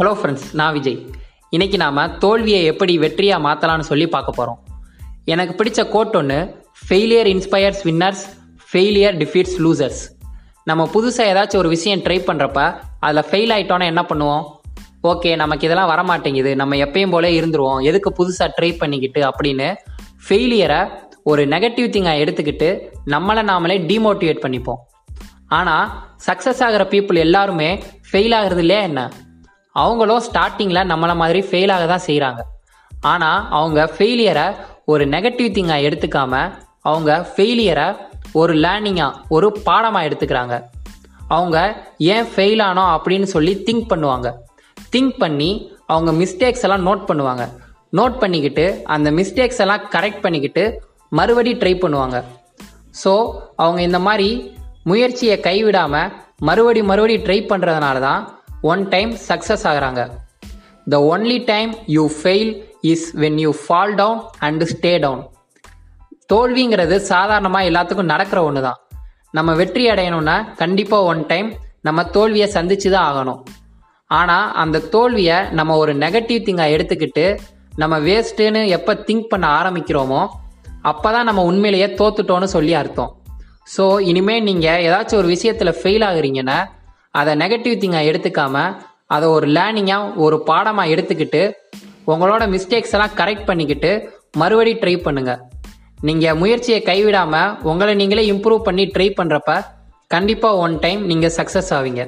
Hello friends நான் விஜய். இன்றைக்கி நாம் தோல்வியை எப்படி வெற்றியாக மாற்றலாம்னு சொல்லி பார்க்க போகிறோம் எனக்கு பிடிச்ச கோட் ஒன்று failure inspires winners failure defeats losers நம்ம புதுசாக ஏதாச்சும் ஒரு விஷயம் ட்ரை பண்ணுறப்ப அதில் ஃபெயில் ஆகிட்டோன்னா என்ன பண்ணுவோம்? ஓகே நமக்கு இதெல்லாம் வர மாட்டேங்குது நம்ம எப்பயும் போல இருந்துருவோம். எதுக்கு புதுசாக ட்ரை பண்ணிக்கிட்டு அப்படின்னு ஃபெயிலியரை ஒரு நெகட்டிவ் திங்காக எடுத்துக்கிட்டு நம்மளை நாமளே டிமோட்டிவேட் பண்ணிப்போம். ஆனால் சக்ஸஸ் ஆகிற பீப்புள் எல்லாருமே ஃபெயில் ஆகிறது இல்லையா என்ன? அவங்களும் ஸ்டார்டிங்கில் நம்மளை மாதிரி ஃபெயில் ஆக தான் செய்கிறாங்க ஆனால் அவங்க ஃபெயிலியரை ஒரு நெகட்டிவ் திங்காக எடுத்துக்காமல் அவங்க ஃபெயிலியரை ஒரு லேர்னிங்காக ஒரு பாடமாக எடுத்துக்கிறாங்க. அவங்க ஏன் ஃபெயில் ஆனோம் அப்படின்னு சொல்லி திங்க் பண்ணுவாங்க. திங்க் பண்ணி அவங்க மிஸ்டேக்ஸ் எல்லாம் நோட் பண்ணுவாங்க. நோட் பண்ணிக்கிட்டு அந்த மிஸ்டேக்ஸ் எல்லாம் கரெக்ட் பண்ணிக்கிட்டு மறுபடி ட்ரை பண்ணுவாங்க. ஸோ அவங்க இந்த மாதிரி முயற்சியை கைவிடாமல் மறுபடி மறுபடி ட்ரை பண்ணுறதுனால தான் ஒன் டைம் சக்ஸஸ் ஆகுறாங்க. The only time you fail is when you fall down and stay down தோல்விங்கிறது சாதாரணமாக எல்லாத்துக்கும் நடக்கிற ஒன்று தான் நம்ம வெற்றி அடையணும்னா கண்டிப்பாக ஒன் டைம் நம்ம தோல்வியை சந்திச்சு தான் ஆகணும். ஆனால் அந்த தோல்வியை நம்ம ஒரு நெகட்டிவ் திங்காக எடுத்துக்கிட்டு நம்ம வேஸ்ட்டுன்னு எப்போ திங்க் பண்ண ஆரம்பிக்கிறோமோ அப்போ தான் நம்ம உண்மையிலேயே தோத்துட்டோன்னு சொல்லி அர்த்தம். ஸோ இனிமேல் நீங்கள் ஏதாச்சும் ஒரு விஷயத்தில் ஃபெயில் ஆகுறீங்கன்னா அதை நெகட்டிவ் திங்காக எடுத்துக்காம அதை ஒரு லேர்னிங்காக ஒரு பாடமாக எடுத்துக்கிட்டு உங்களோட மிஸ்டேக்ஸ் எல்லாம் கரெக்ட் பண்ணிக்கிட்டு மறுபடி ட்ரை பண்ணுங்கள் நீங்கள் முயற்சியை கைவிடாமல் உங்களை நீங்களே இம்ப்ரூவ் பண்ணி ட்ரை பண்ணுறப்ப கண்டிப்பாக ஒன் டைம் நீங்கள் சக்ஸஸ் ஆவீங்க.